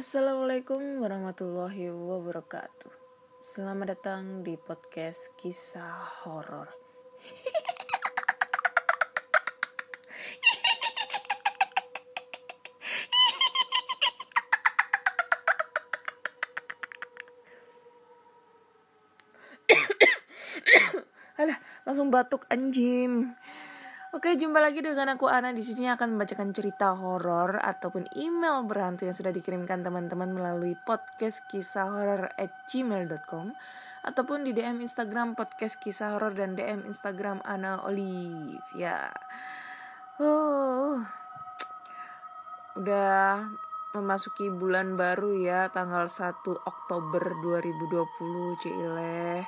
Assalamualaikum warahmatullahi wabarakatuh. Selamat datang di podcast kisah horor. Alah, langsung batuk anjing. Oke, jumpa lagi dengan aku Ana di sini akan membacakan cerita horor ataupun email berhantu yang sudah dikirimkan teman-teman melalui podcast kisah horor at gmail.com ataupun di DM Instagram podcast kisah horor dan DM Instagram Ana Olive ya. Oh, udah memasuki bulan baru ya tanggal 1 Oktober 2020 Cile Eh,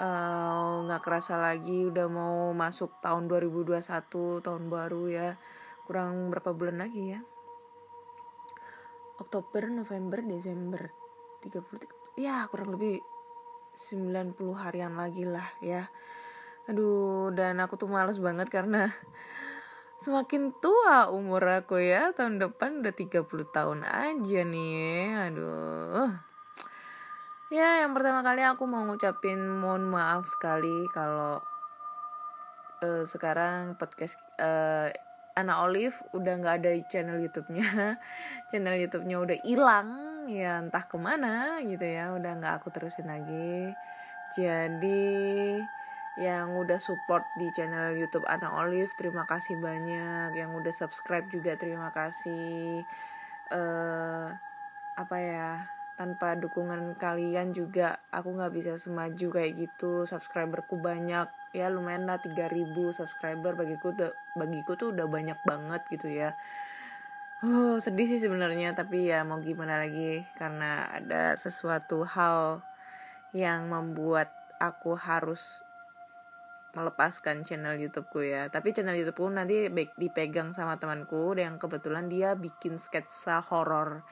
nggak uh, kerasa lagi udah mau masuk tahun 2021 tahun baru ya. Kurang berapa bulan lagi ya? Oktober November Desember. 30 ya kurang lebih 90 harian lagi lah ya. Aduh dan aku tuh males banget karena semakin tua umur aku ya. Tahun depan udah 30 tahun aja nih. Aduh Ya, yang pertama kali aku mau ngucapin mohon maaf sekali kalau uh, sekarang podcast uh, Ana Olive udah nggak ada channel YouTube-nya, channel YouTube-nya udah hilang, ya entah ke mana gitu ya, udah nggak aku terusin lagi. Jadi yang udah support di channel YouTube Ana Olive, terima kasih banyak. Yang udah subscribe juga terima kasih. Uh, apa ya? Tanpa dukungan kalian juga aku nggak bisa semaju kayak gitu. Subscriberku banyak. Ya lumayan lah 3000 subscriber. Bagiku udah bagiku tuh udah banyak banget gitu ya. Oh sedih sih sebenarnya tapi ya mau gimana lagi? Karena ada sesuatu hal yang membuat aku harus melepaskan channel YouTubeku ya. Tapi channel YouTubeku nanti dipegang sama temanku yang kebetulan dia bikin sketsa horor.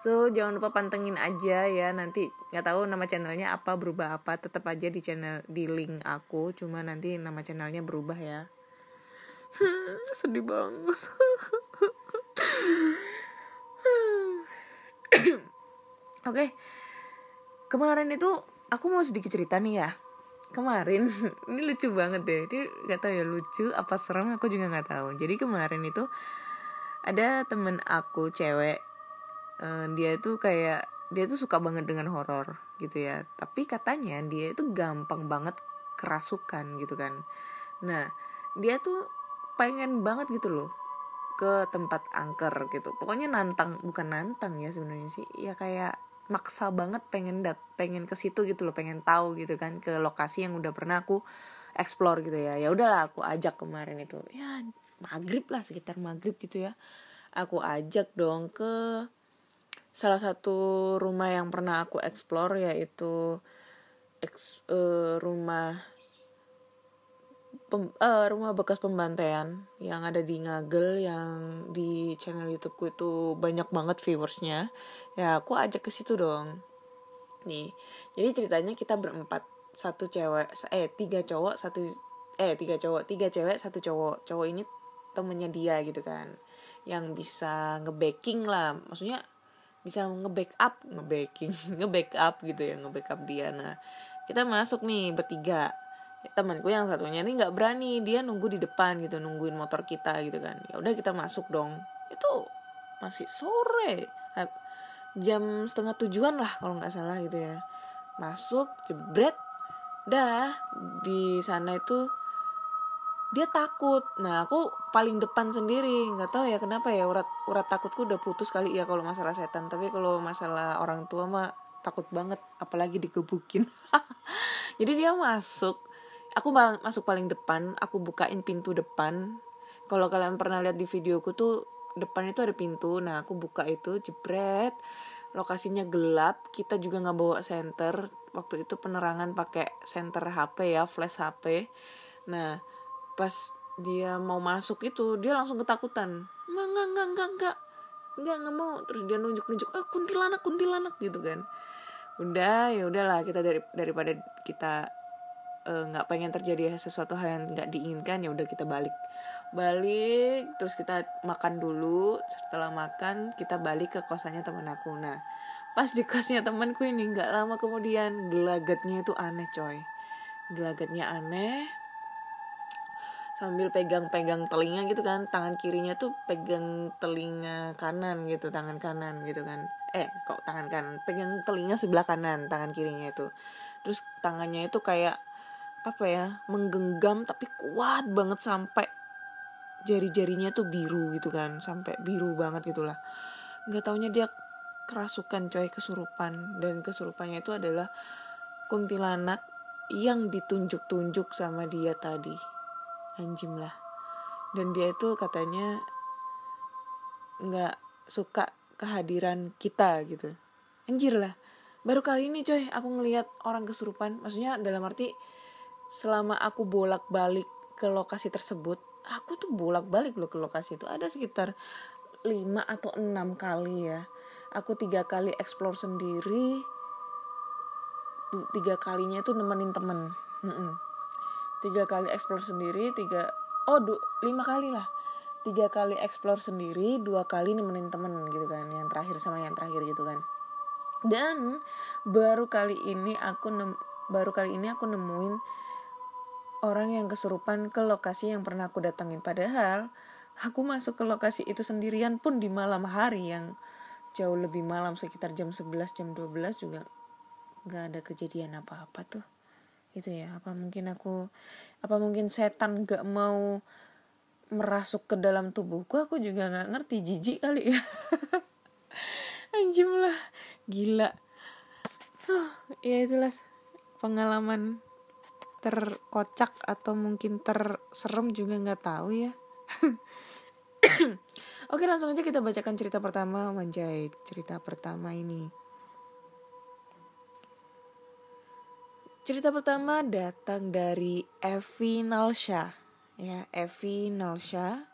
So jangan lupa pantengin aja ya. Nanti nggak tahu nama channelnya apa berubah apa tetap aja di channel di link aku. Cuma nanti nama channelnya berubah ya. Sedih banget. Oke. Okay. kemarin itu aku mau sedikit cerita nih ya kemarin ini lucu banget deh. Dia nggak tahu ya lucu apa serem aku juga nggak tahu. Jadi kemarin itu ada temen aku cewek uh, dia itu kayak dia tuh suka banget dengan horor gitu ya. Tapi katanya dia itu gampang banget kerasukan gitu kan. Nah dia tuh pengen banget gitu loh ke tempat angker gitu. Pokoknya nantang bukan nantang ya sebenarnya sih. Ya kayak maksa banget pengen dat pengen ke situ gitu loh pengen tahu gitu kan ke lokasi yang udah pernah aku explore gitu ya. Ya udahlah aku ajak kemarin itu. Ya maghrib lah sekitar maghrib gitu ya. Aku ajak dong ke salah satu rumah yang pernah aku explore yaitu ex, uh, rumah pem, uh, rumah bekas pembantaian yang ada di Ngagel yang di channel YouTubeku itu banyak banget viewersnya ya aku ajak ke situ dong. Nih jadi ceritanya kita berempat. Satu cewek eh tiga cowok satu eh tiga cowok tiga cewek satu cowok. Cowok ini temennya dia gitu kan. Yang bisa ngebaking lah. Maksudnya bisa nge-backup nge-backing nge-backup gitu ya nge-backup dia. Nah kita masuk nih bertiga. Temanku yang satunya ini nggak berani. Dia nunggu di depan gitu nungguin motor kita gitu kan. Ya udah kita masuk dong. Itu masih sore jam setengah tujuan lah kalau nggak salah gitu ya. Masuk jebret dah di sana itu dia takut. Nah aku paling depan sendiri. Nggak tahu ya kenapa ya urat urat takutku udah putus kali ya kalau masalah setan. Tapi kalau masalah orang tua mah takut banget apalagi digebukin. Jadi dia masuk. Aku masuk paling depan aku bukain pintu depan. Kalau kalian pernah lihat di videoku tuh depan itu ada pintu. Nah aku buka itu jebret lokasinya gelap kita juga nggak bawa senter. Waktu itu penerangan pakai senter HP ya flash HP nah pas dia mau masuk itu dia langsung ketakutan. Nggak nggak nggak nggak nggak. Nggak nggak mau. Terus dia nunjuk nunjuk ah kuntilanak kuntilanak gitu kan. Udah ya udahlah kita dari daripada kita eh, nggak uh, pengen terjadi sesuatu hal yang nggak diinginkan ya udah kita balik. Balik terus kita makan dulu. Setelah makan kita balik ke kosannya teman aku. Nah pas di kosnya temanku ini nggak lama kemudian gelagatnya itu aneh coy. Gelagatnya aneh. Sambil pegang-pegang telinga gitu kan tangan kirinya tuh pegang telinga kanan gitu tangan kanan gitu kan. Eh kok tangan kanan? Pegang telinga sebelah kanan tangan kirinya itu. Terus tangannya itu kayak apa ya menggenggam tapi kuat banget sampai jari-jarinya tuh biru gitu kan sampai biru banget gitulah. Nggak taunya dia kerasukan coy kesurupan. Dan kesurupannya itu adalah kuntilanak yang ditunjuk-tunjuk sama dia tadi. Anjim lah dan dia itu katanya nggak suka kehadiran kita gitu. Anjir lah baru kali ini coy aku ngelihat orang kesurupan. Maksudnya dalam arti selama aku bolak-balik ke lokasi tersebut aku tuh bolak-balik loh ke lokasi itu. Ada sekitar 5 atau 6 kali ya. Aku tiga kali explore sendiri. Tiga kalinya itu nemenin temen. Tiga kali explore sendiri tiga oh du, lima kali lah. Tiga kali explore sendiri dua kali nemenin temen gitu kan yang terakhir sama yang terakhir gitu kan. Dan baru kali ini aku nem baru kali ini aku nemuin orang yang kesurupan ke lokasi yang pernah aku datangin padahal aku masuk ke lokasi itu sendirian pun di malam hari yang jauh lebih malam sekitar jam 11 jam 12 juga nggak ada kejadian apa-apa tuh. Itu ya apa mungkin aku apa mungkin setan nggak mau merasuk ke dalam tubuhku aku juga nggak ngerti jijik kali ya. Anjim lah gila. Huh, ya itulah pengalaman terkocak atau mungkin terserem juga nggak tahu ya. Oke langsung aja kita bacakan cerita pertama Manjai. Cerita pertama ini. Cerita pertama datang dari Evi Nalsha. Ya Evi Nalsha.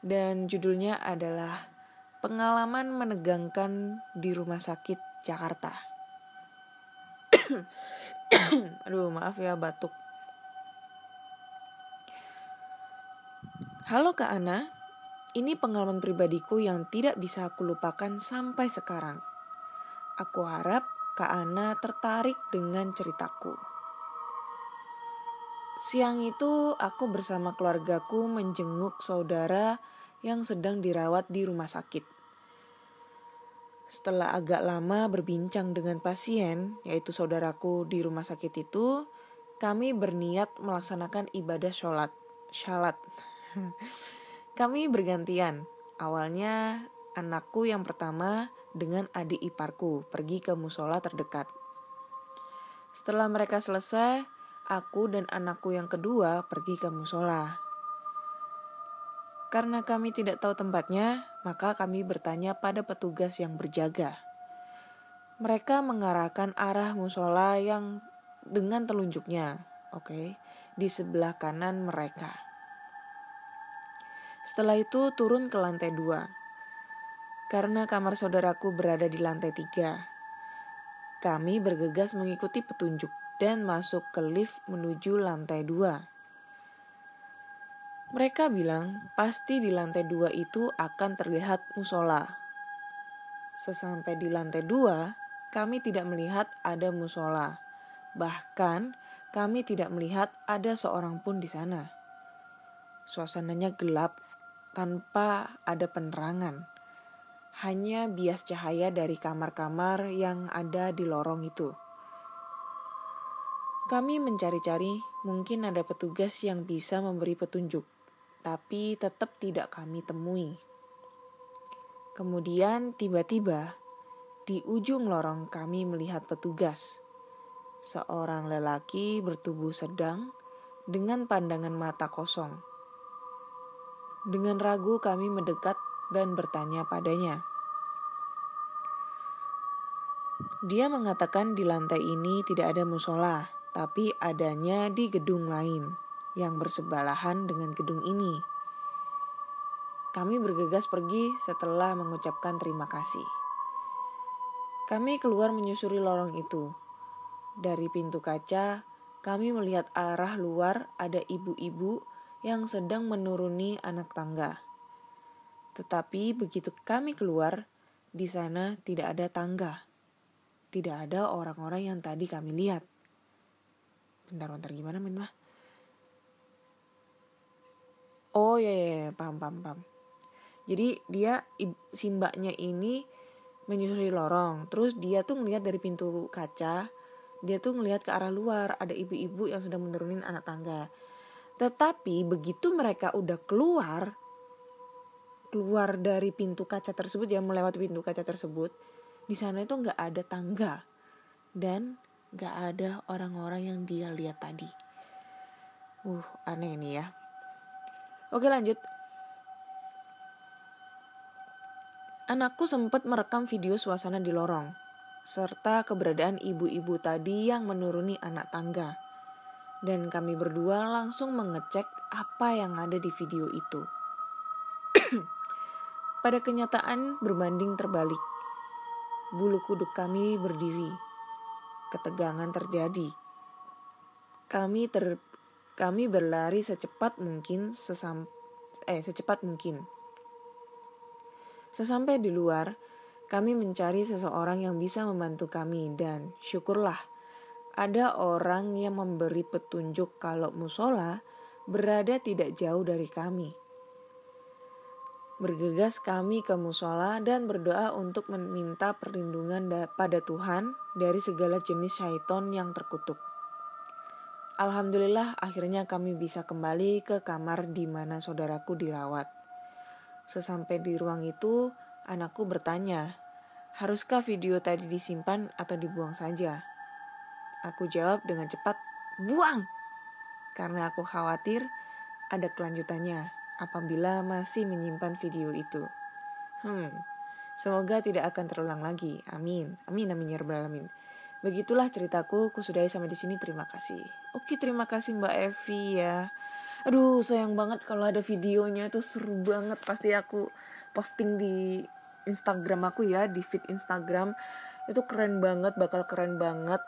Dan judulnya adalah Pengalaman menegangkan di rumah sakit Jakarta. Aduh, maaf ya batuk. Halo Kak Ana, ini pengalaman pribadiku yang tidak bisa aku lupakan sampai sekarang. Aku harap Kak Ana tertarik dengan ceritaku. Siang itu aku bersama keluargaku menjenguk saudara yang sedang dirawat di rumah sakit. Setelah agak lama berbincang dengan pasien, yaitu saudaraku di rumah sakit itu, kami berniat melaksanakan ibadah sholat. Shalat. Kami bergantian. Awalnya anakku yang pertama dengan adik iparku pergi ke musola terdekat. Setelah mereka selesai, aku dan anakku yang kedua pergi ke musola. Karena kami tidak tahu tempatnya, maka kami bertanya pada petugas yang berjaga. Mereka mengarahkan arah musola yang dengan telunjuknya, oke, okay, di sebelah kanan mereka. Setelah itu turun ke lantai dua. Karena kamar saudaraku berada di lantai tiga. Kami bergegas mengikuti petunjuk dan masuk ke lift menuju lantai dua. Mereka bilang pasti di lantai dua itu akan terlihat musola. Sesampai di lantai dua, kami tidak melihat ada musola. Bahkan kami tidak melihat ada seorang pun di sana. Suasananya gelap tanpa ada penerangan. Hanya bias cahaya dari kamar-kamar yang ada di lorong itu. Kami mencari-cari, mungkin ada petugas yang bisa memberi petunjuk, tapi tetap tidak kami temui. Kemudian tiba-tiba di ujung lorong kami melihat petugas. Seorang lelaki bertubuh sedang dengan pandangan mata kosong dengan ragu kami mendekat dan bertanya padanya. Dia mengatakan di lantai ini tidak ada musola, tapi adanya di gedung lain yang bersebelahan dengan gedung ini. Kami bergegas pergi setelah mengucapkan terima kasih. Kami keluar menyusuri lorong itu. Dari pintu kaca, kami melihat arah luar ada ibu-ibu yang sedang menuruni anak tangga. Tetapi begitu kami keluar, di sana tidak ada tangga. Tidak ada orang-orang yang tadi kami lihat. Bentar-bentar gimana Min lah? Oh ya, ya, ya paham, paham, paham. Jadi dia si mbaknya ini menyusuri lorong. Terus dia tuh ngelihat dari pintu kaca, dia tuh ngelihat ke arah luar ada ibu-ibu yang sedang menurunin anak tangga. Tetapi begitu mereka udah keluar, keluar dari pintu kaca tersebut, ya melewati pintu kaca tersebut, di sana itu nggak ada tangga dan nggak ada orang-orang yang dia lihat tadi. Uh, aneh ini ya. Oke lanjut. Anakku sempat merekam video suasana di lorong, serta keberadaan ibu-ibu tadi yang menuruni anak tangga. Dan kami berdua langsung mengecek apa yang ada di video itu. Pada kenyataan berbanding terbalik, bulu kuduk kami berdiri. Ketegangan terjadi. Kami ter kami berlari secepat mungkin sesam eh secepat mungkin Sesampai di luar, kami mencari seseorang yang bisa membantu kami dan syukurlah ada orang yang memberi petunjuk kalau musola berada tidak jauh dari kami. Bergegas kami ke musola dan berdoa untuk meminta perlindungan pada Tuhan dari segala jenis syaiton yang terkutuk. Alhamdulillah akhirnya kami bisa kembali ke kamar di mana saudaraku dirawat. Sesampai di ruang itu, anakku bertanya, haruskah video tadi disimpan atau dibuang saja? Aku jawab dengan cepat, buang! Karena aku khawatir ada kelanjutannya apabila masih menyimpan video itu. Hmm, semoga tidak akan terulang lagi. Amin. Amin, amin, ya rabbal alamin. Begitulah ceritaku, aku sudahi sampai di sini. Terima kasih. Oke, terima kasih Mbak Evi ya. Aduh sayang banget kalau ada videonya. Itu seru banget. Pasti aku posting di Instagram aku ya. Di feed Instagram. Itu keren banget bakal keren banget.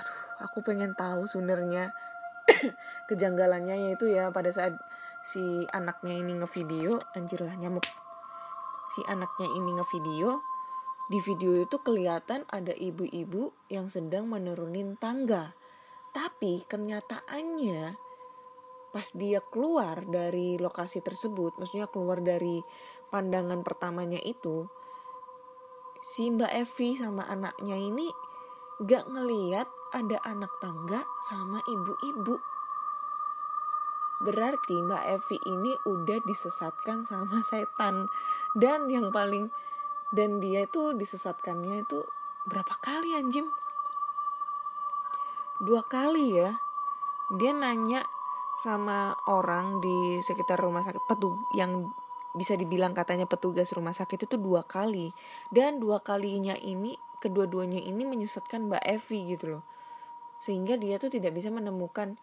Aduh aku pengen tahu sebenarnya kejanggalannya yaitu ya pada saat si anaknya ini ngevideo. Anjir lah nyamuk. Si anaknya ini ngevideo di video itu kelihatan ada ibu-ibu yang sedang menurunin tangga tapi kenyataannya pas dia keluar dari lokasi tersebut, maksudnya keluar dari pandangan pertamanya itu, si Mbak Evi sama anaknya ini gak ngeliat ada anak tangga sama ibu-ibu. Berarti Mbak Evi ini udah disesatkan sama setan. Dan yang paling dan dia itu disesatkannya itu berapa kali anjim? Dua kali ya. Dia nanya sama orang di sekitar rumah sakit. Petug yang bisa dibilang katanya petugas rumah sakit itu dua kali. Dan dua kalinya ini kedua-duanya ini menyesatkan Mbak Evi gitu loh. Sehingga dia tuh tidak bisa menemukan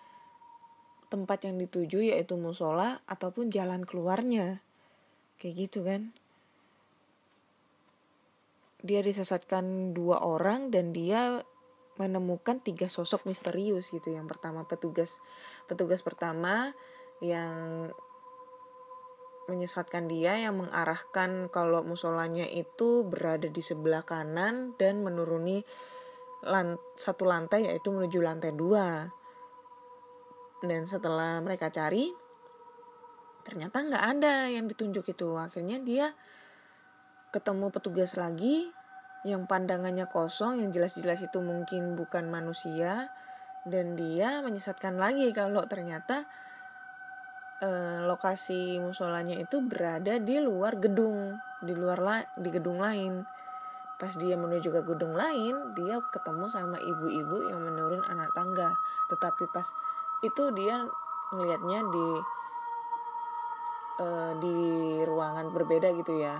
tempat yang dituju yaitu musola ataupun jalan keluarnya. Kayak gitu kan dia disesatkan dua orang dan dia menemukan tiga sosok misterius gitu. Yang pertama petugas petugas pertama yang menyesatkan dia yang mengarahkan kalau musolanya itu berada di sebelah kanan dan menuruni lant satu lantai yaitu menuju lantai dua dan setelah mereka cari ternyata nggak ada yang ditunjuk itu akhirnya dia ketemu petugas lagi yang pandangannya kosong yang jelas-jelas itu mungkin bukan manusia dan dia menyesatkan lagi kalau ternyata eh, lokasi musolanya itu berada di luar gedung di luar la di gedung lain. Pas dia menuju ke gedung lain dia ketemu sama ibu-ibu yang menurun anak tangga. Tetapi pas itu dia melihatnya di uh, di ruangan berbeda gitu ya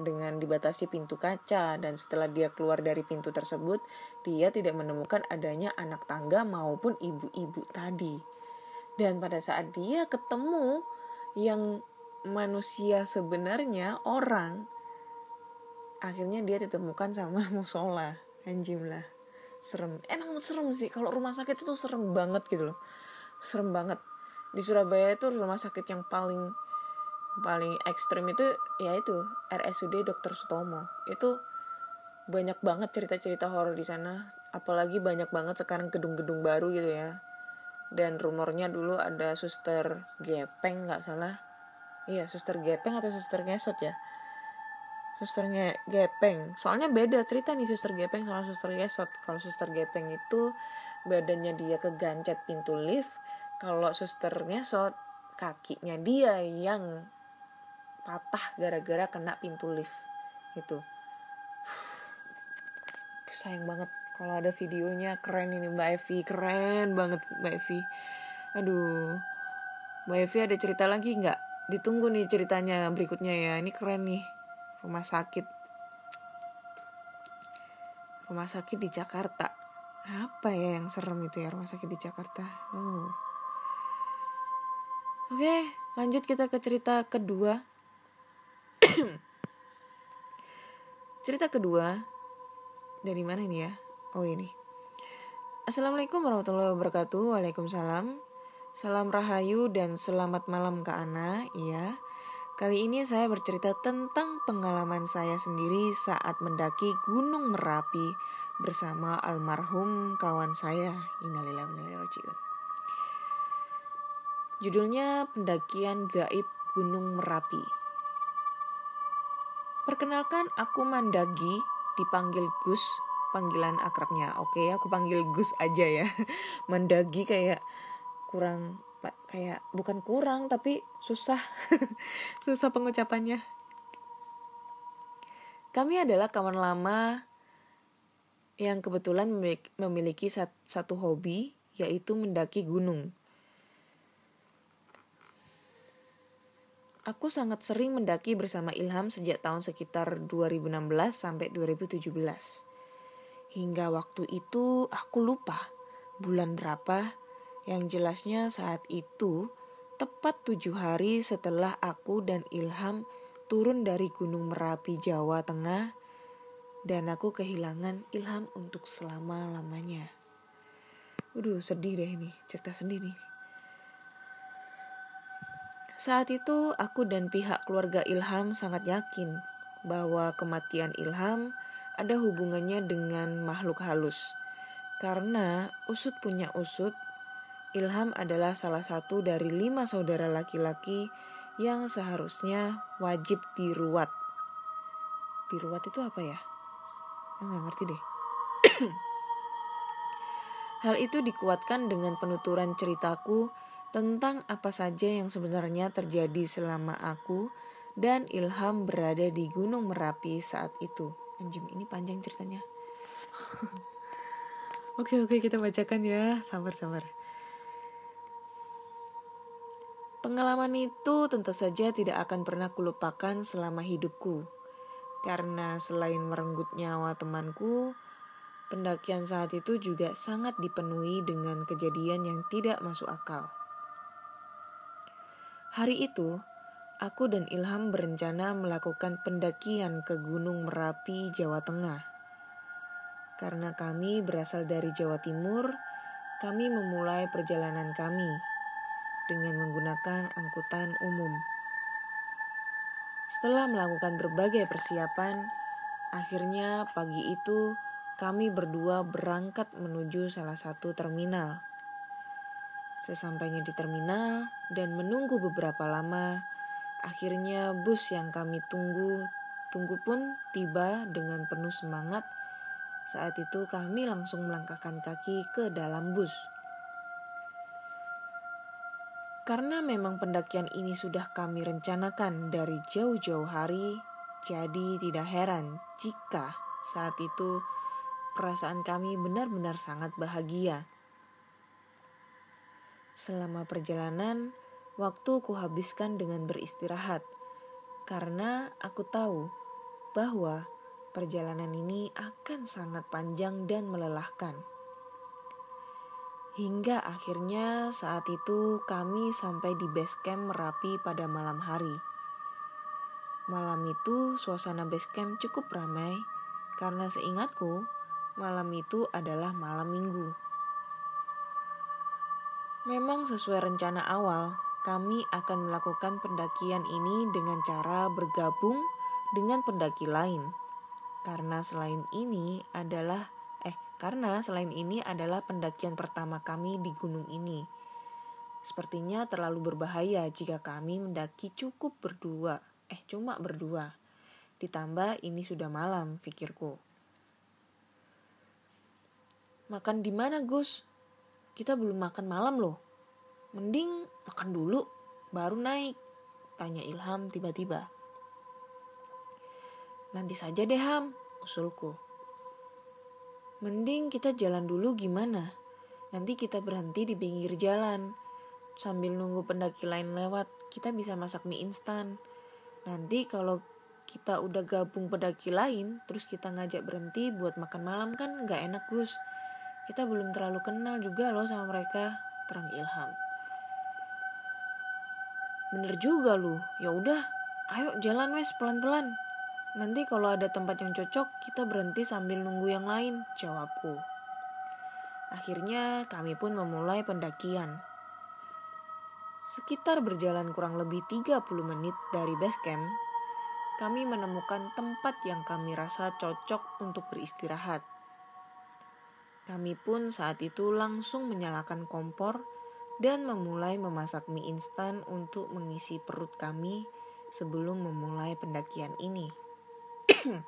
dengan dibatasi pintu kaca dan setelah dia keluar dari pintu tersebut dia tidak menemukan adanya anak tangga maupun ibu-ibu tadi. Dan pada saat dia ketemu yang manusia sebenarnya orang akhirnya dia ditemukan sama musola. Anjim lah. Serem. Emang serem sih. Kalau rumah sakit itu serem banget gitu loh. Serem banget. Di Surabaya itu rumah sakit yang paling paling ekstrim itu ya itu RSUD Dr. Sutomo. Itu banyak banget cerita-cerita horor di sana. Apalagi banyak banget sekarang gedung-gedung baru gitu ya. Dan rumornya dulu ada suster gepeng nggak salah. Iya suster gepeng atau suster ngesot ya? Susternya gepeng. Soalnya beda cerita nih suster gepeng sama suster ngesot. Kalau suster gepeng itu badannya dia kegancet pintu lift kalau suster ngesot kakinya dia yang patah gara-gara kena pintu lift itu sayang banget kalau ada videonya. Keren ini Mbak Evi. Keren banget Mbak Evi. Aduh Mbak Evi ada cerita lagi nggak? Ditunggu nih ceritanya berikutnya ya. Ini keren nih rumah sakit. Rumah sakit di Jakarta. Apa ya yang serem itu ya rumah sakit di Jakarta? Oh. Oke lanjut kita ke cerita kedua Cerita kedua dari mana ini ya? Oh ini. Assalamualaikum warahmatullahi wabarakatuh. Waalaikumsalam. Salam rahayu dan selamat malam ke Ana. Iya. Kali ini saya bercerita tentang pengalaman saya sendiri saat mendaki Gunung Merapi bersama almarhum kawan saya. Innalillahi wa Judulnya Pendakian Gaib Gunung Merapi. Perkenalkan aku Mandagi, dipanggil Gus, panggilan akrabnya. Oke, aku panggil Gus aja ya. Mandagi kayak kurang kayak bukan kurang tapi susah. susah pengucapannya. Kami adalah kawan lama yang kebetulan memiliki satu hobi yaitu mendaki gunung. Aku sangat sering mendaki bersama Ilham sejak tahun sekitar 2016 sampai 2017. Hingga waktu itu aku lupa bulan berapa yang jelasnya saat itu tepat tujuh hari setelah aku dan Ilham turun dari Gunung Merapi Jawa Tengah dan aku kehilangan Ilham untuk selama-lamanya. Waduh sedih deh ini, cerita sedih nih. Saat itu aku dan pihak keluarga Ilham sangat yakin bahwa kematian Ilham ada hubungannya dengan makhluk halus. Karena usut punya usut, Ilham adalah salah satu dari lima saudara laki-laki yang seharusnya wajib diruat. Diruat itu apa ya? Nggak ngerti deh. Hal itu dikuatkan dengan penuturan ceritaku tentang apa saja yang sebenarnya terjadi selama aku dan Ilham berada di Gunung Merapi saat itu. Anjim, ini panjang ceritanya. oke, oke, kita bacakan ya. Sabar, sabar. Pengalaman itu tentu saja tidak akan pernah kulupakan selama hidupku. Karena selain merenggut nyawa temanku, pendakian saat itu juga sangat dipenuhi dengan kejadian yang tidak masuk akal. Hari itu, aku dan Ilham berencana melakukan pendakian ke Gunung Merapi, Jawa Tengah. Karena kami berasal dari Jawa Timur, kami memulai perjalanan kami dengan menggunakan angkutan umum. Setelah melakukan berbagai persiapan, akhirnya pagi itu kami berdua berangkat menuju salah satu terminal. Sesampainya di terminal dan menunggu beberapa lama, akhirnya bus yang kami tunggu tunggu pun tiba dengan penuh semangat. Saat itu kami langsung melangkahkan kaki ke dalam bus. Karena memang pendakian ini sudah kami rencanakan dari jauh-jauh hari, jadi tidak heran jika saat itu perasaan kami benar-benar sangat bahagia. Selama perjalanan, waktu kuhabiskan dengan beristirahat, karena aku tahu bahwa perjalanan ini akan sangat panjang dan melelahkan. Hingga akhirnya saat itu kami sampai di base camp Merapi pada malam hari. Malam itu suasana base camp cukup ramai karena seingatku malam itu adalah malam minggu. Memang sesuai rencana awal, kami akan melakukan pendakian ini dengan cara bergabung dengan pendaki lain. Karena selain ini adalah eh karena selain ini adalah pendakian pertama kami di gunung ini. Sepertinya terlalu berbahaya jika kami mendaki cukup berdua, eh cuma berdua. Ditambah ini sudah malam, pikirku. Makan di mana, Gus? Kita belum makan malam loh. Mending makan dulu, baru naik. Tanya Ilham tiba-tiba. Nanti saja deh Ham, usulku. Mending kita jalan dulu gimana? Nanti kita berhenti di pinggir jalan. Sambil nunggu pendaki lain lewat, kita bisa masak mie instan. Nanti kalau kita udah gabung pendaki lain, terus kita ngajak berhenti buat makan malam kan gak enak Gus. Kita belum terlalu kenal juga loh sama mereka, terang Ilham. Bener juga lu, ya udah, ayo jalan wes pelan-pelan. Nanti kalau ada tempat yang cocok, kita berhenti sambil nunggu yang lain, jawabku. Akhirnya kami pun memulai pendakian. Sekitar berjalan kurang lebih 30 menit dari base camp, kami menemukan tempat yang kami rasa cocok untuk beristirahat. Kami pun saat itu langsung menyalakan kompor dan memulai memasak mie instan untuk mengisi perut kami sebelum memulai pendakian ini.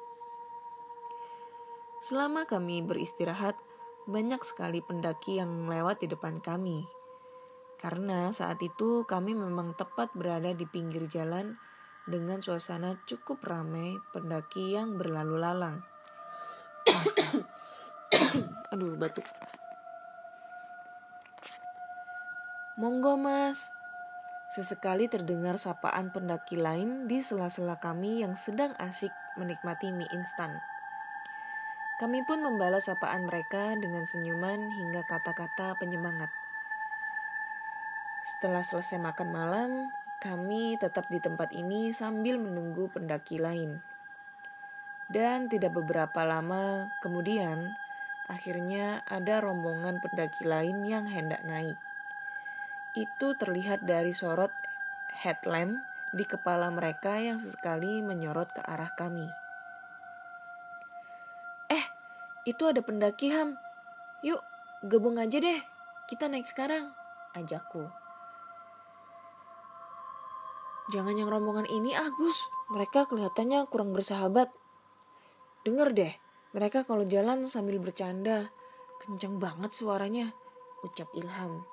Selama kami beristirahat, banyak sekali pendaki yang lewat di depan kami. Karena saat itu kami memang tepat berada di pinggir jalan dengan suasana cukup ramai pendaki yang berlalu lalang. Aduh, batuk. Monggo mas. Sesekali terdengar sapaan pendaki lain di sela-sela kami yang sedang asik menikmati mie instan. Kami pun membalas sapaan mereka dengan senyuman hingga kata-kata penyemangat. Setelah selesai makan malam, kami tetap di tempat ini sambil menunggu pendaki lain. Dan tidak beberapa lama kemudian, akhirnya ada rombongan pendaki lain yang hendak naik itu terlihat dari sorot headlamp di kepala mereka yang sesekali menyorot ke arah kami. Eh, itu ada pendaki Ham. Yuk, gabung aja deh. Kita naik sekarang, ajakku. Jangan yang rombongan ini, Agus. Mereka kelihatannya kurang bersahabat. Dengar deh, mereka kalau jalan sambil bercanda. Kencang banget suaranya, ucap Ilham.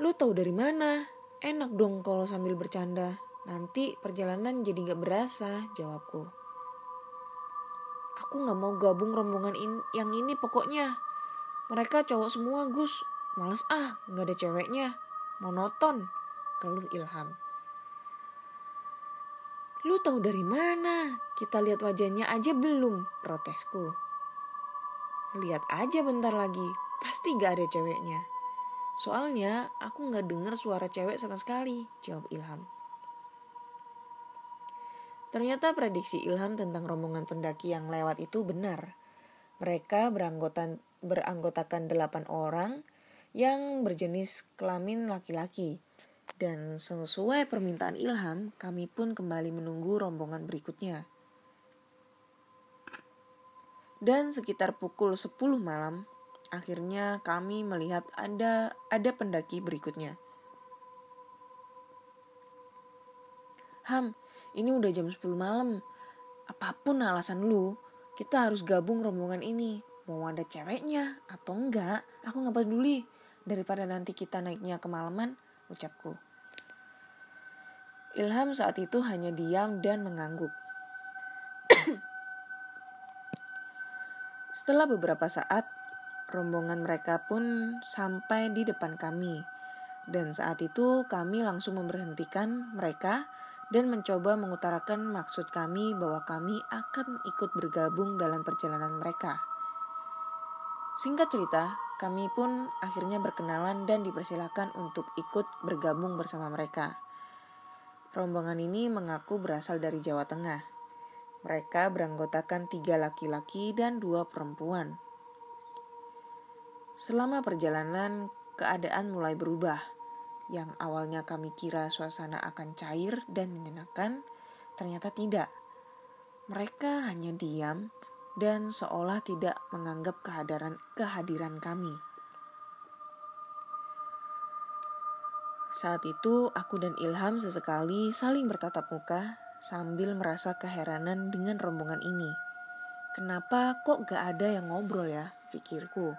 Lu tahu dari mana? Enak dong kalau sambil bercanda. Nanti perjalanan jadi gak berasa, jawabku. Aku gak mau gabung rombongan in yang ini pokoknya. Mereka cowok semua, Gus. Males ah, gak ada ceweknya. Monoton, keluh Ilham. Lu tahu dari mana? Kita lihat wajahnya aja belum, protesku. Lihat aja bentar lagi, pasti gak ada ceweknya. Soalnya aku nggak dengar suara cewek sama sekali, jawab Ilham. Ternyata prediksi Ilham tentang rombongan pendaki yang lewat itu benar. Mereka beranggotan, beranggotakan delapan orang yang berjenis kelamin laki-laki. Dan sesuai permintaan Ilham, kami pun kembali menunggu rombongan berikutnya. Dan sekitar pukul 10 malam, Akhirnya kami melihat ada ada pendaki berikutnya. Ham, ini udah jam 10 malam. Apa pun alasan lu, kita harus gabung rombongan ini. Mau ada ceweknya atau enggak, aku nggak peduli. Daripada nanti kita naiknya kemalaman, ucapku. Ilham saat itu hanya diam dan mengangguk. Setelah beberapa saat, rombongan mereka pun sampai di depan kami. Dan saat itu kami langsung memberhentikan mereka dan mencoba mengutarakan maksud kami bahwa kami akan ikut bergabung dalam perjalanan mereka. Singkat cerita, kami pun akhirnya berkenalan dan dipersilakan untuk ikut bergabung bersama mereka. Rombongan ini mengaku berasal dari Jawa Tengah. Mereka beranggotakan tiga laki-laki dan dua perempuan. Selama perjalanan, keadaan mulai berubah yang awalnya kami kira suasana akan cair dan menyenangkan, ternyata tidak. Mereka hanya diam dan seolah tidak menganggap kehadiran kehadiran kami. Saat itu aku dan Ilham sesekali saling bertatap muka sambil merasa keheranan dengan rombongan ini. Kenapa kok gak ada yang ngobrol ya, pikirku.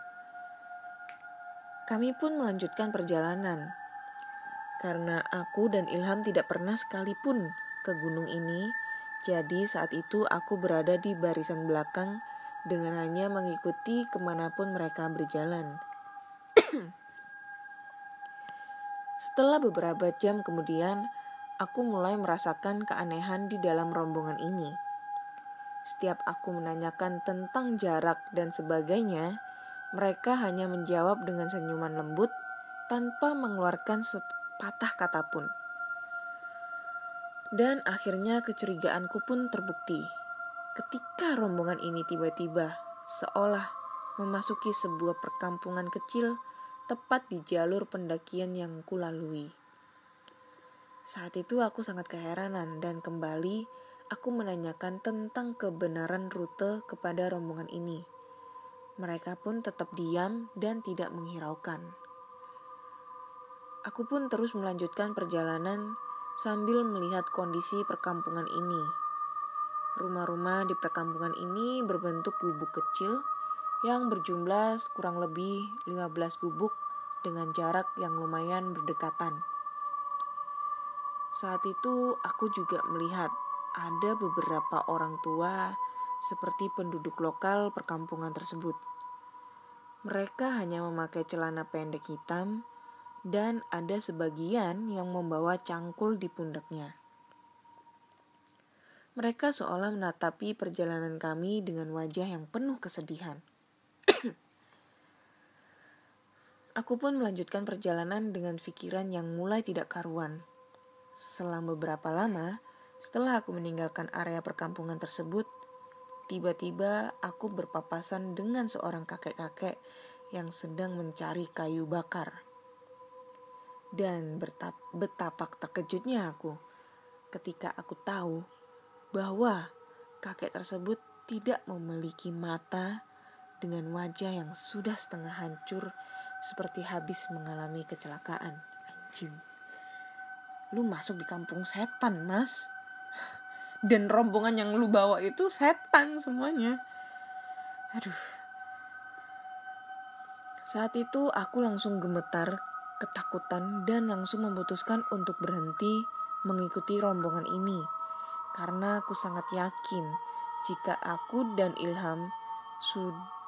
Kami pun melanjutkan perjalanan karena aku dan Ilham tidak pernah sekalipun ke gunung ini, jadi saat itu aku berada di barisan belakang dengan hanya mengikuti ke mana pun mereka berjalan. Setelah beberapa jam kemudian, aku mulai merasakan keanehan di dalam rombongan ini. Setiap aku menanyakan tentang jarak dan sebagainya, mereka hanya menjawab dengan senyuman lembut tanpa mengeluarkan patah kata pun. Dan akhirnya kecurigaanku pun terbukti. Ketika rombongan ini tiba-tiba seolah memasuki sebuah perkampungan kecil tepat di jalur pendakian yang kulalui. Saat itu aku sangat keheranan dan kembali aku menanyakan tentang kebenaran rute kepada rombongan ini. Mereka pun tetap diam dan tidak menghiraukan. Aku pun terus melanjutkan perjalanan sambil melihat kondisi perkampungan ini. Rumah-rumah di perkampungan ini berbentuk gubuk kecil yang berjumlah kurang lebih 15 gubuk dengan jarak yang lumayan berdekatan. Saat itu aku juga melihat ada beberapa orang tua seperti penduduk lokal perkampungan tersebut. Mereka hanya memakai celana pendek hitam dan ada sebagian yang membawa cangkul di pundaknya. Mereka seolah menatapi perjalanan kami dengan wajah yang penuh kesedihan. Aku pun melanjutkan perjalanan dengan pikiran yang mulai tidak karuan. Selama beberapa lama, setelah aku meninggalkan area perkampungan tersebut, tiba-tiba aku berpapasan dengan seorang kakek-kakek yang sedang mencari kayu bakar. Dan betapa terkejutnya aku ketika aku tahu bahwa kakek tersebut tidak memiliki mata dengan wajah yang sudah setengah hancur seperti habis mengalami kecelakaan. Anjing. Lu masuk di kampung setan, Mas. Dan rombongan yang lu bawa itu setan semuanya. Aduh. Saat itu aku langsung gemetar ketakutan dan langsung memutuskan untuk berhenti mengikuti rombongan ini karena aku sangat yakin jika aku dan Ilham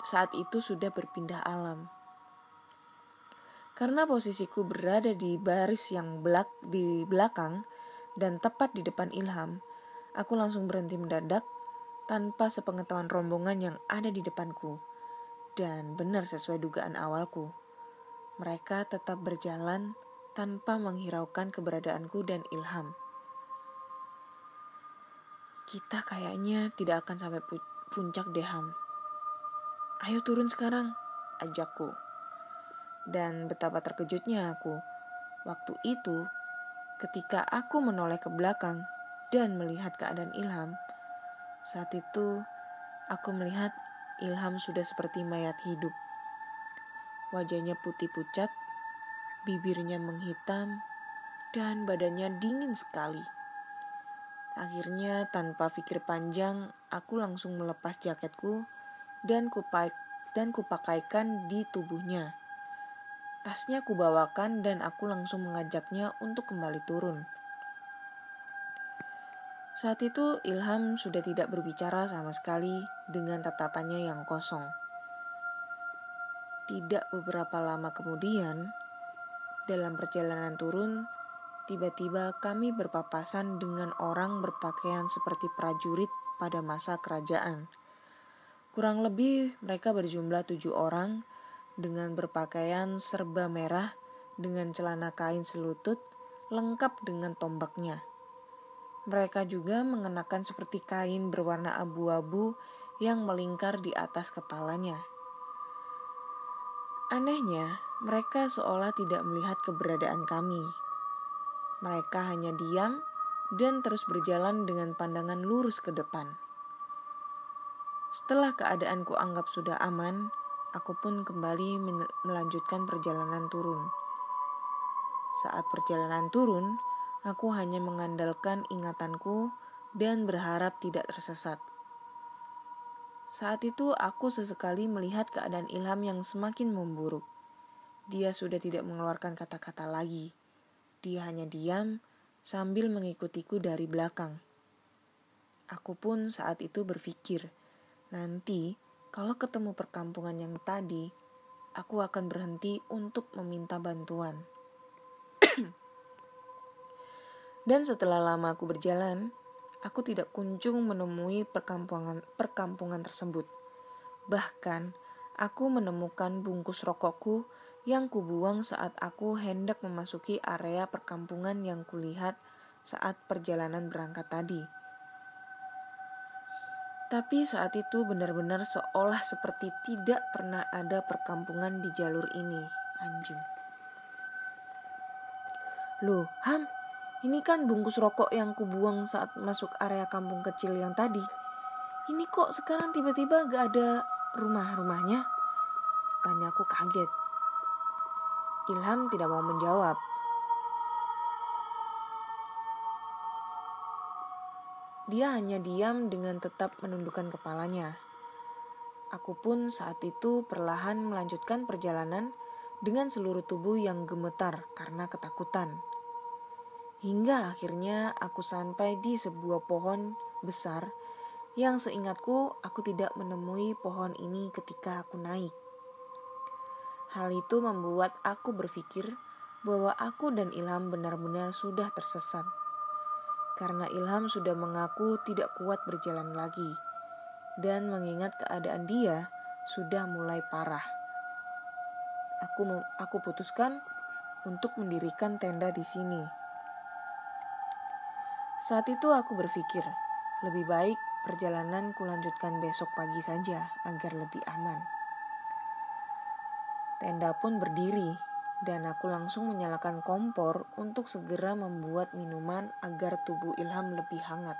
saat itu sudah berpindah alam. Karena posisiku berada di baris yang belak di belakang dan tepat di depan Ilham, aku langsung berhenti mendadak tanpa sepengetahuan rombongan yang ada di depanku. Dan benar sesuai dugaan awalku mereka tetap berjalan tanpa menghiraukan keberadaanku dan Ilham. Kita kayaknya tidak akan sampai puncak Deham. Ayo turun sekarang, ajakku. Dan betapa terkejutnya aku. Waktu itu, ketika aku menoleh ke belakang dan melihat keadaan Ilham, saat itu aku melihat Ilham sudah seperti mayat hidup. Wajahnya putih pucat, bibirnya menghitam, dan badannya dingin sekali. Akhirnya tanpa pikir panjang, aku langsung melepas jaketku dan kupak dan kupakaikan di tubuhnya. Tasnya kubawakan dan aku langsung mengajaknya untuk kembali turun. Saat itu Ilham sudah tidak berbicara sama sekali dengan tatapannya yang kosong. Tidak beberapa lama kemudian, dalam perjalanan turun, tiba-tiba kami berpapasan dengan orang berpakaian seperti prajurit pada masa kerajaan. Kurang lebih mereka berjumlah tujuh orang dengan berpakaian serba merah dengan celana kain selutut lengkap dengan tombaknya. Mereka juga mengenakan seperti kain berwarna abu-abu yang melingkar di atas kepalanya. Anehnya, mereka seolah tidak melihat keberadaan kami. Mereka hanya diam dan terus berjalan dengan pandangan lurus ke depan. Setelah keadaanku anggap sudah aman, aku pun kembali melanjutkan perjalanan turun. Saat perjalanan turun, aku hanya mengandalkan ingatanku dan berharap tidak tersesat. Saat itu aku sesekali melihat keadaan Ilham yang semakin memburuk. Dia sudah tidak mengeluarkan kata-kata lagi. Dia hanya diam sambil mengikutiku dari belakang. Aku pun saat itu berpikir, Nanti, kalau ketemu perkampungan yang tadi, aku akan berhenti untuk meminta bantuan. Dan setelah lama aku berjalan, aku tidak kunjung menemui perkampungan perkampungan tersebut. Bahkan, aku menemukan bungkus rokokku yang kubuang saat aku hendak memasuki area perkampungan yang kulihat saat perjalanan berangkat tadi. Tapi saat itu benar-benar seolah seperti tidak pernah ada perkampungan di jalur ini, anjing. Loh, Ham, ini kan bungkus rokok yang kubuang saat masuk area kampung kecil yang tadi. Ini kok sekarang tiba-tiba gak ada rumah-rumahnya? Tanya aku kaget. Ilham tidak mau menjawab. Dia hanya diam dengan tetap menundukkan kepalanya. Aku pun saat itu perlahan melanjutkan perjalanan dengan seluruh tubuh yang gemetar karena ketakutan. Hingga akhirnya aku sampai di sebuah pohon besar yang seingatku aku tidak menemui pohon ini ketika aku naik. Hal itu membuat aku berpikir bahwa aku dan Ilham benar-benar sudah tersesat karena Ilham sudah mengaku tidak kuat berjalan lagi dan mengingat keadaan dia sudah mulai parah. Aku aku putuskan untuk mendirikan tenda di sini. Saat itu aku berpikir, lebih baik perjalanan kulanjutkan besok pagi saja agar lebih aman. Tenda pun berdiri dan aku langsung menyalakan kompor untuk segera membuat minuman agar tubuh Ilham lebih hangat.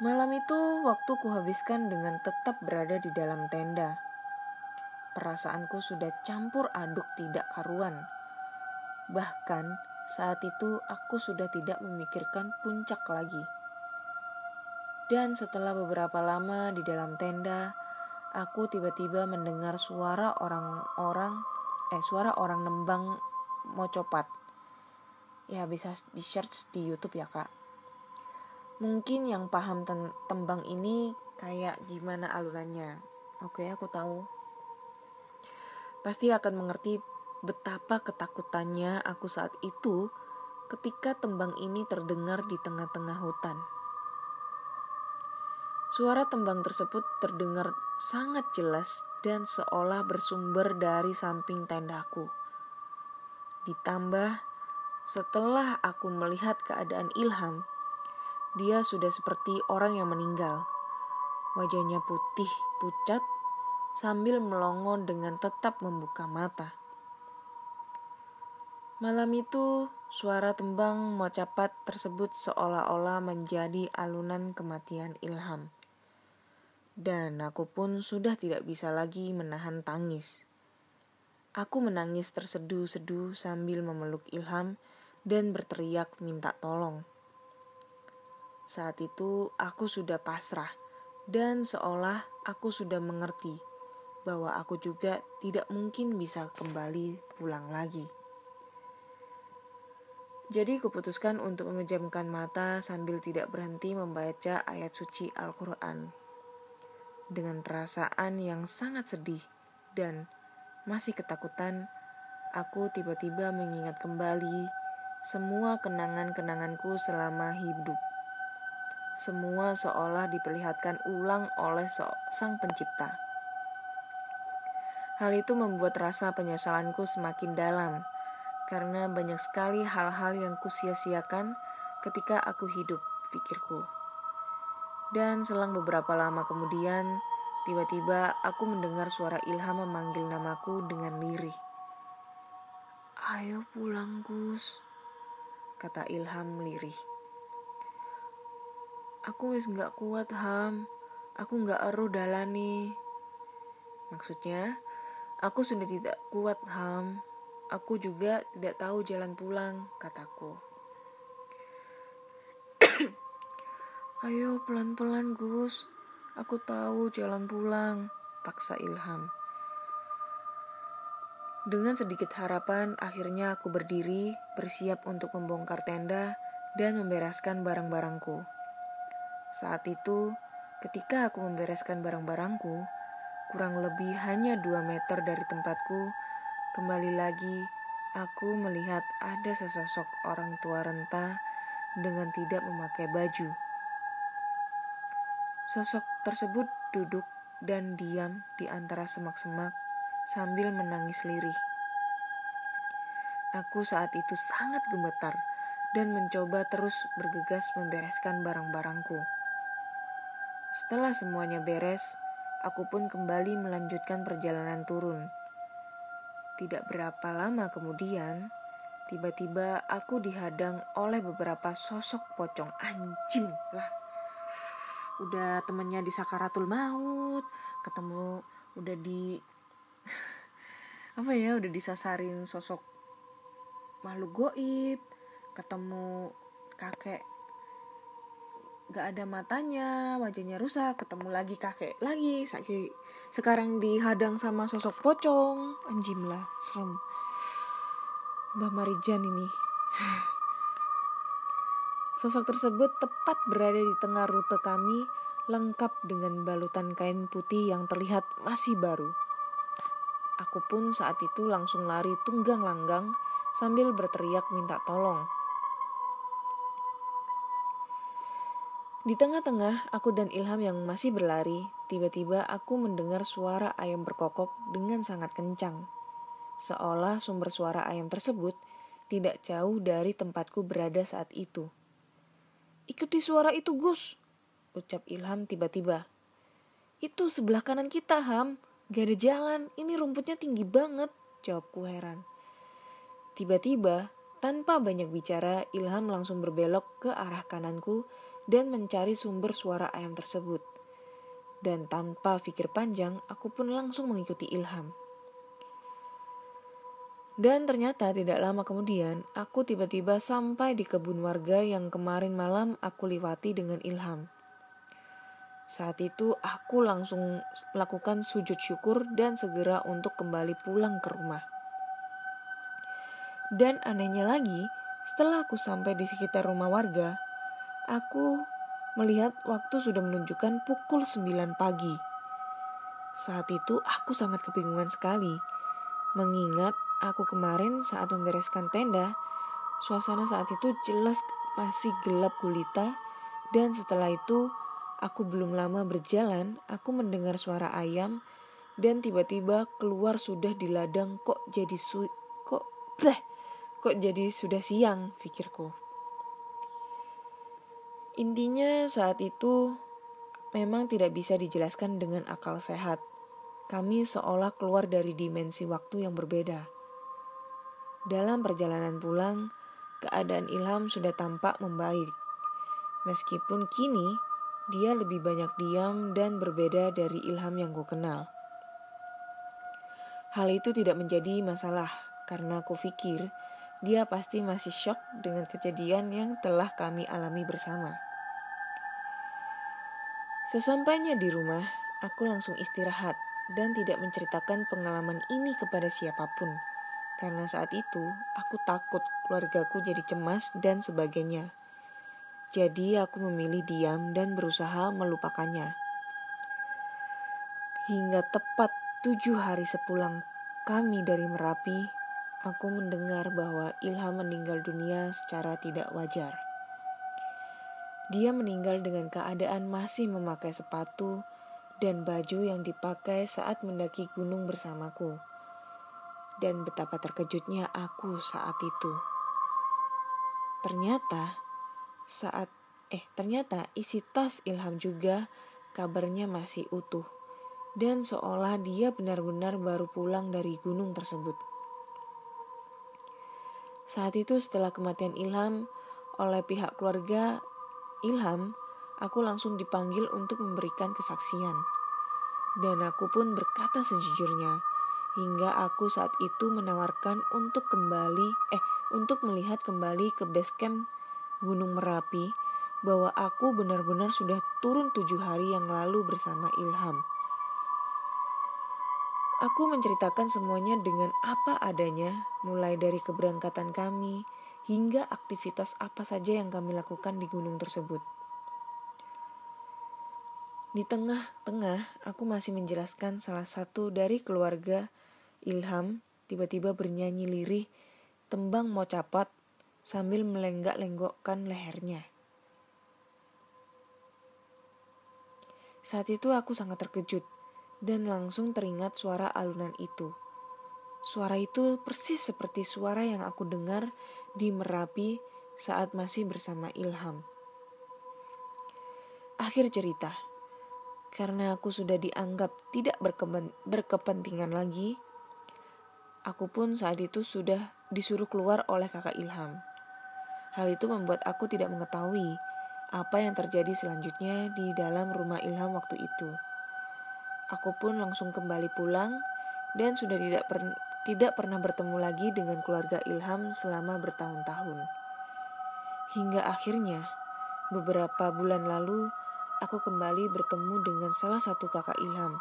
Malam itu waktu kuhabiskan dengan tetap berada di dalam tenda. Perasaanku sudah campur aduk tidak karuan. Bahkan saat itu aku sudah tidak memikirkan puncak lagi. Dan setelah beberapa lama di dalam tenda, aku tiba-tiba mendengar suara orang-orang eh suara orang nembang mocopat. Ya bisa di search di YouTube ya kak. Mungkin yang paham tembang ini kayak gimana alunannya. Oke aku tahu. Pasti akan mengerti betapa ketakutannya aku saat itu ketika tembang ini terdengar di tengah-tengah hutan. Suara tembang tersebut terdengar sangat jelas dan seolah bersumber dari samping tendaku. Ditambah, setelah aku melihat keadaan Ilham, dia sudah seperti orang yang meninggal. Wajahnya putih, pucat, sambil melongo dengan tetap membuka mata. Malam itu, suara tembang mocapat tersebut seolah-olah menjadi alunan kematian Ilham dan aku pun sudah tidak bisa lagi menahan tangis. Aku menangis terseduh-seduh sambil memeluk Ilham dan berteriak minta tolong. Saat itu aku sudah pasrah dan seolah aku sudah mengerti bahwa aku juga tidak mungkin bisa kembali pulang lagi. Jadi kuputuskan untuk memejamkan mata sambil tidak berhenti membaca ayat suci Al-Quran dengan perasaan yang sangat sedih dan masih ketakutan, aku tiba-tiba mengingat kembali semua kenangan-kenanganku selama hidup. Semua seolah diperlihatkan ulang oleh sang pencipta. Hal itu membuat rasa penyesalanku semakin dalam, karena banyak sekali hal-hal yang kusia-siakan ketika aku hidup, pikirku. Dan selang beberapa lama kemudian, tiba-tiba aku mendengar suara Ilham memanggil namaku dengan lirih. Ayo pulang Gus, kata Ilham lirih. Aku wis gak kuat Ham, aku gak eruh dalani. Maksudnya, aku sudah tidak kuat Ham, aku juga tidak tahu jalan pulang, kataku. Ayo pelan-pelan Gus, aku tahu jalan pulang, paksa Ilham. Dengan sedikit harapan, akhirnya aku berdiri, bersiap untuk membongkar tenda dan membereskan barang-barangku. Saat itu, ketika aku membereskan barang-barangku, kurang lebih hanya dua meter dari tempatku, kembali lagi aku melihat ada sesosok orang tua renta dengan tidak memakai baju. Sosok tersebut duduk dan diam di antara semak-semak sambil menangis lirih. Aku saat itu sangat gemetar dan mencoba terus bergegas membereskan barang-barangku. Setelah semuanya beres, aku pun kembali melanjutkan perjalanan turun. Tidak berapa lama kemudian, tiba-tiba aku dihadang oleh beberapa sosok pocong anjing lah. Udah temennya di sakaratul maut ketemu udah di apa ya udah disasarin sosok makhluk goib ketemu kakek gak ada matanya wajahnya rusak ketemu lagi kakek lagi sakit sekarang dihadang sama sosok pocong anjim lah serem Mbah Marijan ini Sosok tersebut tepat berada di tengah rute kami, lengkap dengan balutan kain putih yang terlihat masih baru. Aku pun saat itu langsung lari tunggang langgang sambil berteriak minta tolong. Di tengah-tengah aku dan Ilham yang masih berlari, tiba-tiba aku mendengar suara ayam berkokok dengan sangat kencang. Seolah sumber suara ayam tersebut tidak jauh dari tempatku berada saat itu. Ikuti suara itu Gus, ucap Ilham tiba-tiba. Itu sebelah kanan kita Ham, gak ada jalan, ini rumputnya tinggi banget, jawabku heran. Tiba-tiba, tanpa banyak bicara, Ilham langsung berbelok ke arah kananku dan mencari sumber suara ayam tersebut. Dan tanpa pikir panjang, aku pun langsung mengikuti Ilham. Dan ternyata tidak lama kemudian, aku tiba-tiba sampai di kebun warga yang kemarin malam aku lewati dengan ilham. Saat itu aku langsung melakukan sujud syukur dan segera untuk kembali pulang ke rumah. Dan anehnya lagi, setelah aku sampai di sekitar rumah warga, aku melihat waktu sudah menunjukkan pukul 9 pagi. Saat itu aku sangat kebingungan sekali, mengingat aku kemarin saat membereskan tenda, suasana saat itu jelas masih gelap gulita dan setelah itu aku belum lama berjalan, aku mendengar suara ayam dan tiba-tiba keluar sudah di ladang kok jadi su kok bleh, kok jadi sudah siang pikirku. Intinya saat itu memang tidak bisa dijelaskan dengan akal sehat. Kami seolah keluar dari dimensi waktu yang berbeda. Dalam perjalanan pulang, keadaan Ilham sudah tampak membaik. Meskipun kini dia lebih banyak diam dan berbeda dari Ilham yang ku kenal. Hal itu tidak menjadi masalah karena aku pikir dia pasti masih shock dengan kejadian yang telah kami alami bersama. Sesampainya di rumah, aku langsung istirahat dan tidak menceritakan pengalaman ini kepada siapa pun karena saat itu aku takut keluargaku jadi cemas dan sebagainya. Jadi aku memilih diam dan berusaha melupakannya. Hingga tepat tujuh hari sepulang kami dari Merapi, aku mendengar bahwa Ilham meninggal dunia secara tidak wajar. Dia meninggal dengan keadaan masih memakai sepatu dan baju yang dipakai saat mendaki gunung bersamaku. Dan betapa terkejutnya aku saat itu. Ternyata saat eh ternyata isi tas Ilham juga kabarnya masih utuh dan seolah dia benar-benar baru pulang dari gunung tersebut. Saat itu setelah kematian Ilham oleh pihak keluarga Ilham, aku langsung dipanggil untuk memberikan kesaksian. Dan aku pun berkata sejujurnya, hingga aku saat itu menawarkan untuk kembali, eh, untuk melihat kembali ke base camp Gunung Merapi, bahwa aku benar-benar sudah turun tujuh hari yang lalu bersama Ilham. Aku menceritakan semuanya dengan apa adanya, mulai dari keberangkatan kami, hingga aktivitas apa saja yang kami lakukan di gunung tersebut. Di tengah-tengah, aku masih menjelaskan salah satu dari keluarga Ilham tiba-tiba bernyanyi lirih tembang mau capat sambil melenggak-lenggokkan lehernya. Saat itu aku sangat terkejut dan langsung teringat suara alunan itu. Suara itu persis seperti suara yang aku dengar di Merapi saat masih bersama Ilham. Akhir cerita, karena aku sudah dianggap tidak berkepentingan lagi, aku pun saat itu sudah disuruh keluar oleh kakak Ilham. Hal itu membuat aku tidak mengetahui apa yang terjadi selanjutnya di dalam rumah Ilham waktu itu. Aku pun langsung kembali pulang dan sudah tidak per tidak pernah bertemu lagi dengan keluarga Ilham selama bertahun-tahun. Hingga akhirnya, beberapa bulan lalu, aku kembali bertemu dengan salah satu kakak Ilham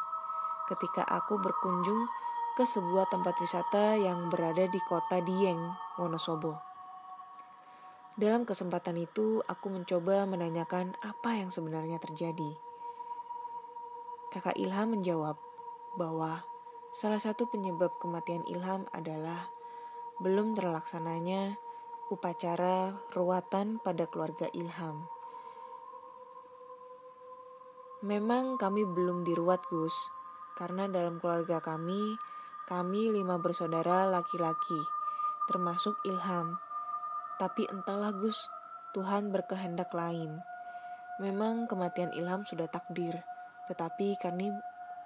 ketika aku berkunjung ke sebuah tempat wisata yang berada di kota Dieng, Wonosobo. Dalam kesempatan itu, aku mencoba menanyakan apa yang sebenarnya terjadi. Kakak Ilham menjawab bahwa Salah satu penyebab kematian Ilham adalah belum terlaksananya upacara ruatan pada keluarga Ilham. Memang kami belum diruat Gus, karena dalam keluarga kami, kami lima bersaudara laki-laki, termasuk Ilham. Tapi entahlah Gus, Tuhan berkehendak lain. Memang kematian Ilham sudah takdir, tetapi karena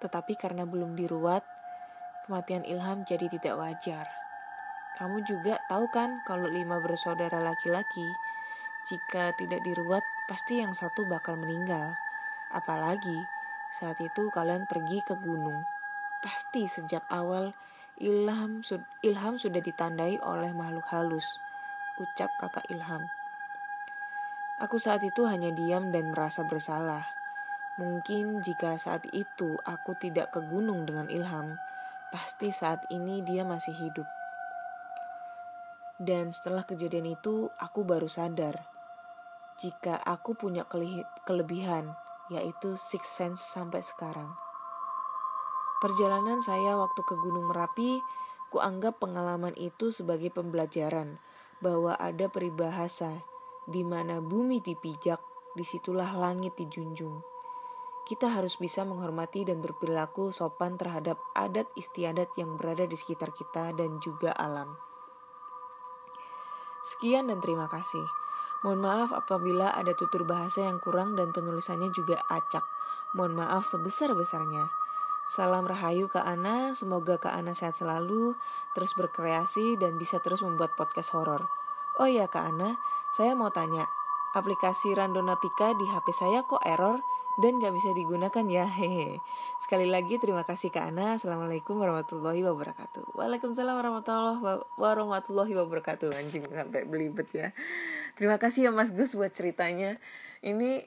tetapi karena belum diruat, kematian Ilham jadi tidak wajar. Kamu juga tahu kan kalau lima bersaudara laki-laki, jika tidak diruat pasti yang satu bakal meninggal. Apalagi saat itu kalian pergi ke gunung. Pasti sejak awal Ilham, Ilham sudah ditandai oleh makhluk halus, ucap kakak Ilham. Aku saat itu hanya diam dan merasa bersalah. Mungkin jika saat itu aku tidak ke gunung dengan Ilham, pasti saat ini dia masih hidup. Dan setelah kejadian itu, aku baru sadar jika aku punya kelebihan, yaitu six sense sampai sekarang. Perjalanan saya waktu ke Gunung Merapi, kuanggap pengalaman itu sebagai pembelajaran bahwa ada peribahasa di mana bumi dipijak, di situlah langit dijunjung kita harus bisa menghormati dan berperilaku sopan terhadap adat istiadat yang berada di sekitar kita dan juga alam. Sekian dan terima kasih. Mohon maaf apabila ada tutur bahasa yang kurang dan penulisannya juga acak. Mohon maaf sebesar-besarnya. Salam rahayu Kak Ana, semoga Kak Ana sehat selalu, terus berkreasi dan bisa terus membuat podcast horor. Oh iya Kak Ana, saya mau tanya, aplikasi Randonatika di HP saya kok error? Dan gak bisa digunakan ya hehe. Sekali lagi terima kasih Kak Ana. Assalamualaikum warahmatullahi wabarakatuh. Waalaikumsalam warahmatullahi wabarakatuh. Anjing sampai belibet ya. Terima kasih ya Mas Gus buat ceritanya. Ini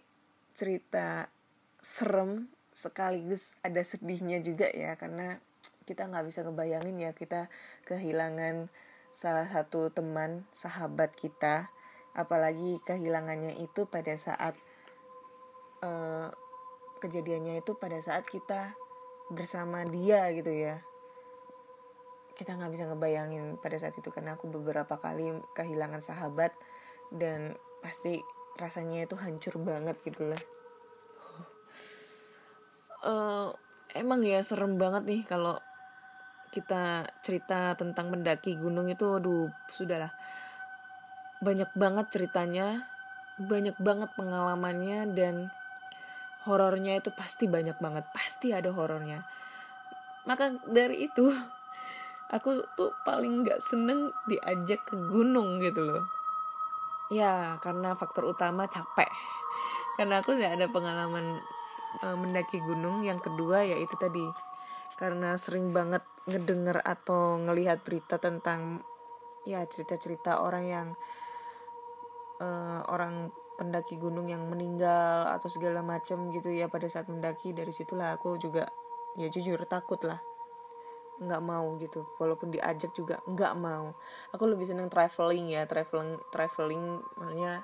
cerita serem sekaligus ada sedihnya juga ya karena kita nggak bisa ngebayangin ya kita kehilangan salah satu teman sahabat kita. Apalagi kehilangannya itu pada saat uh, kejadiannya itu pada saat kita bersama dia gitu ya. Kita nggak bisa ngebayangin pada saat itu karena aku beberapa kali kehilangan sahabat dan pasti rasanya itu hancur banget gitu lah. Uh, emang ya serem banget nih kalau kita cerita tentang mendaki gunung itu aduh sudahlah. Banyak banget ceritanya banyak banget pengalamannya dan horornya itu pasti banyak banget pasti ada horornya. Maka dari itu aku tuh paling nggak seneng diajak ke gunung gitu loh. Ya karena faktor utama capek. Karena aku nggak ada pengalaman e, mendaki gunung. Yang kedua yaitu tadi karena sering banget ngedenger atau ngelihat berita tentang ya cerita-cerita orang yang uh, orang pendaki gunung yang meninggal atau segala macam gitu ya pada saat mendaki dari situlah aku juga ya jujur takut lah nggak mau gitu walaupun diajak juga nggak mau. Aku lebih seneng traveling ya traveling traveling maksudnya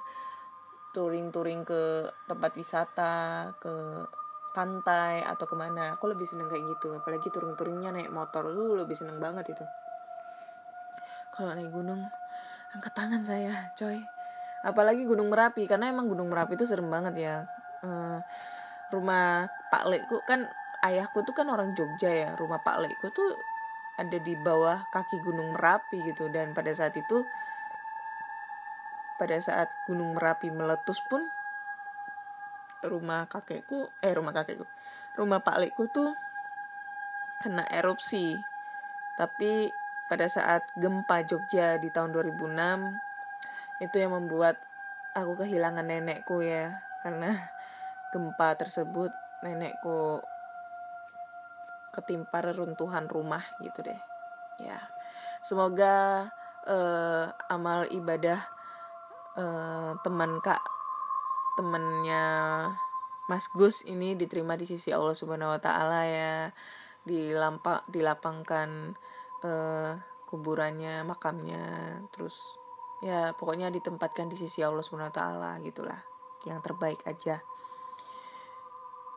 touring touring ke tempat wisata ke pantai atau ke mana. Aku lebih seneng kayak gitu apalagi touring touringnya naik motor tuh lebih seneng banget itu. Kalau naik gunung angkat tangan saya coy apalagi Gunung Merapi karena emang Gunung Merapi itu serem banget ya. Uh, rumah Pak Lekku kan ayahku tuh kan orang Jogja ya rumah Pak Lekku tuh ada di bawah kaki Gunung Merapi gitu. Dan pada saat itu pada saat Gunung Merapi meletus pun rumah kakekku eh rumah kakekku rumah Pak Lekku tuh kena erupsi. Tapi pada saat gempa Jogja di tahun 2006 itu yang membuat aku kehilangan nenekku ya. Karena gempa tersebut nenekku ketimpa reruntuhan rumah gitu deh. Ya. Semoga uh, amal ibadah uh, teman kak temannya Mas Gus ini diterima di sisi Allah Subhanahu Wa Taala ya. Dilampak dilapangkan uh, kuburannya makamnya terus ya pokoknya ditempatkan di sisi Allah swt gitulah. Yang terbaik aja.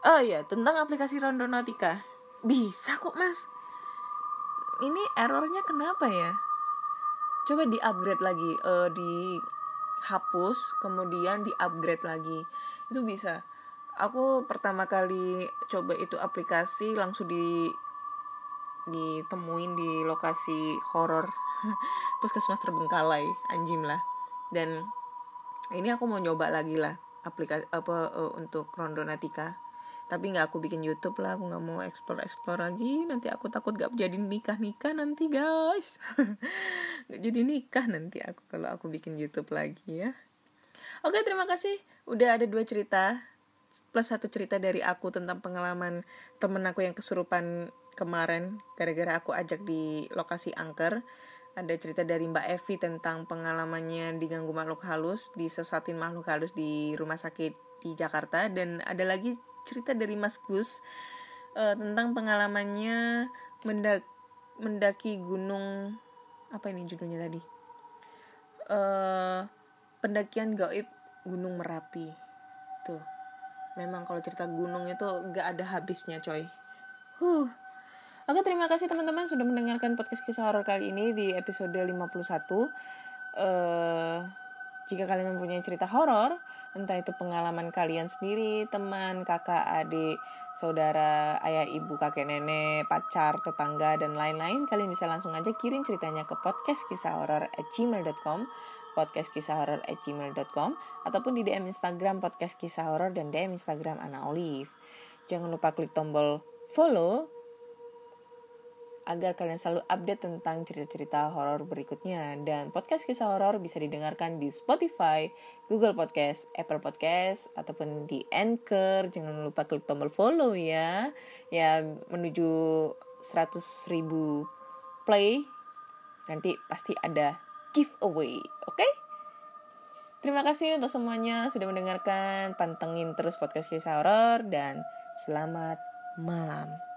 Oh ya tentang aplikasi Rondonatika bisa kok mas. Ini errornya kenapa ya? Coba di upgrade lagi uh, dihapus kemudian di upgrade lagi. Itu bisa. Aku pertama kali coba itu aplikasi langsung di ditemuin di lokasi horor. Puskesmas terbengkalai anjing lah. Dan ini aku mau nyoba lagi lah aplikasi apa uh, untuk Rondonatika. Tapi nggak aku bikin YouTube lah aku nggak mau explore explore lagi. Nanti aku takut gak jadi nikah nikah nanti guys. Gak jadi nikah nanti aku kalau aku bikin YouTube lagi ya. Oke terima kasih. Udah ada dua cerita plus satu cerita dari aku tentang pengalaman temen aku yang kesurupan kemarin gara-gara aku ajak di lokasi angker ada cerita dari Mbak Evi tentang pengalamannya diganggu makhluk halus, disesatin makhluk halus di rumah sakit di Jakarta dan ada lagi cerita dari Mas Gus uh, tentang pengalamannya mendak mendaki gunung apa ini judulnya tadi? Uh, pendakian gaib Gunung Merapi. Tuh. Memang kalau cerita gunung itu gak ada habisnya, coy. Huh Oke, terima kasih teman-teman sudah mendengarkan podcast kisah horor kali ini di episode 51. Uh, eh, jika kalian mempunyai cerita horor, entah itu pengalaman kalian sendiri, teman, kakak, adik, saudara, ayah, ibu, kakek, nenek, pacar, tetangga, dan lain-lain, kalian bisa langsung aja kirim ceritanya ke podcast kisah at gmail.com ataupun di DM Instagram podcast dan DM Instagram Ana Olive. Jangan lupa klik tombol follow agar kalian selalu update tentang cerita-cerita horor berikutnya dan podcast kisah horor bisa didengarkan di Spotify, Google Podcast, Apple Podcast ataupun di Anchor. Jangan lupa klik tombol follow ya. Ya menuju 100 ribu play nanti pasti ada giveaway, oke? Okay? Terima kasih untuk semuanya sudah mendengarkan. Pantengin terus podcast kisah horor dan selamat malam.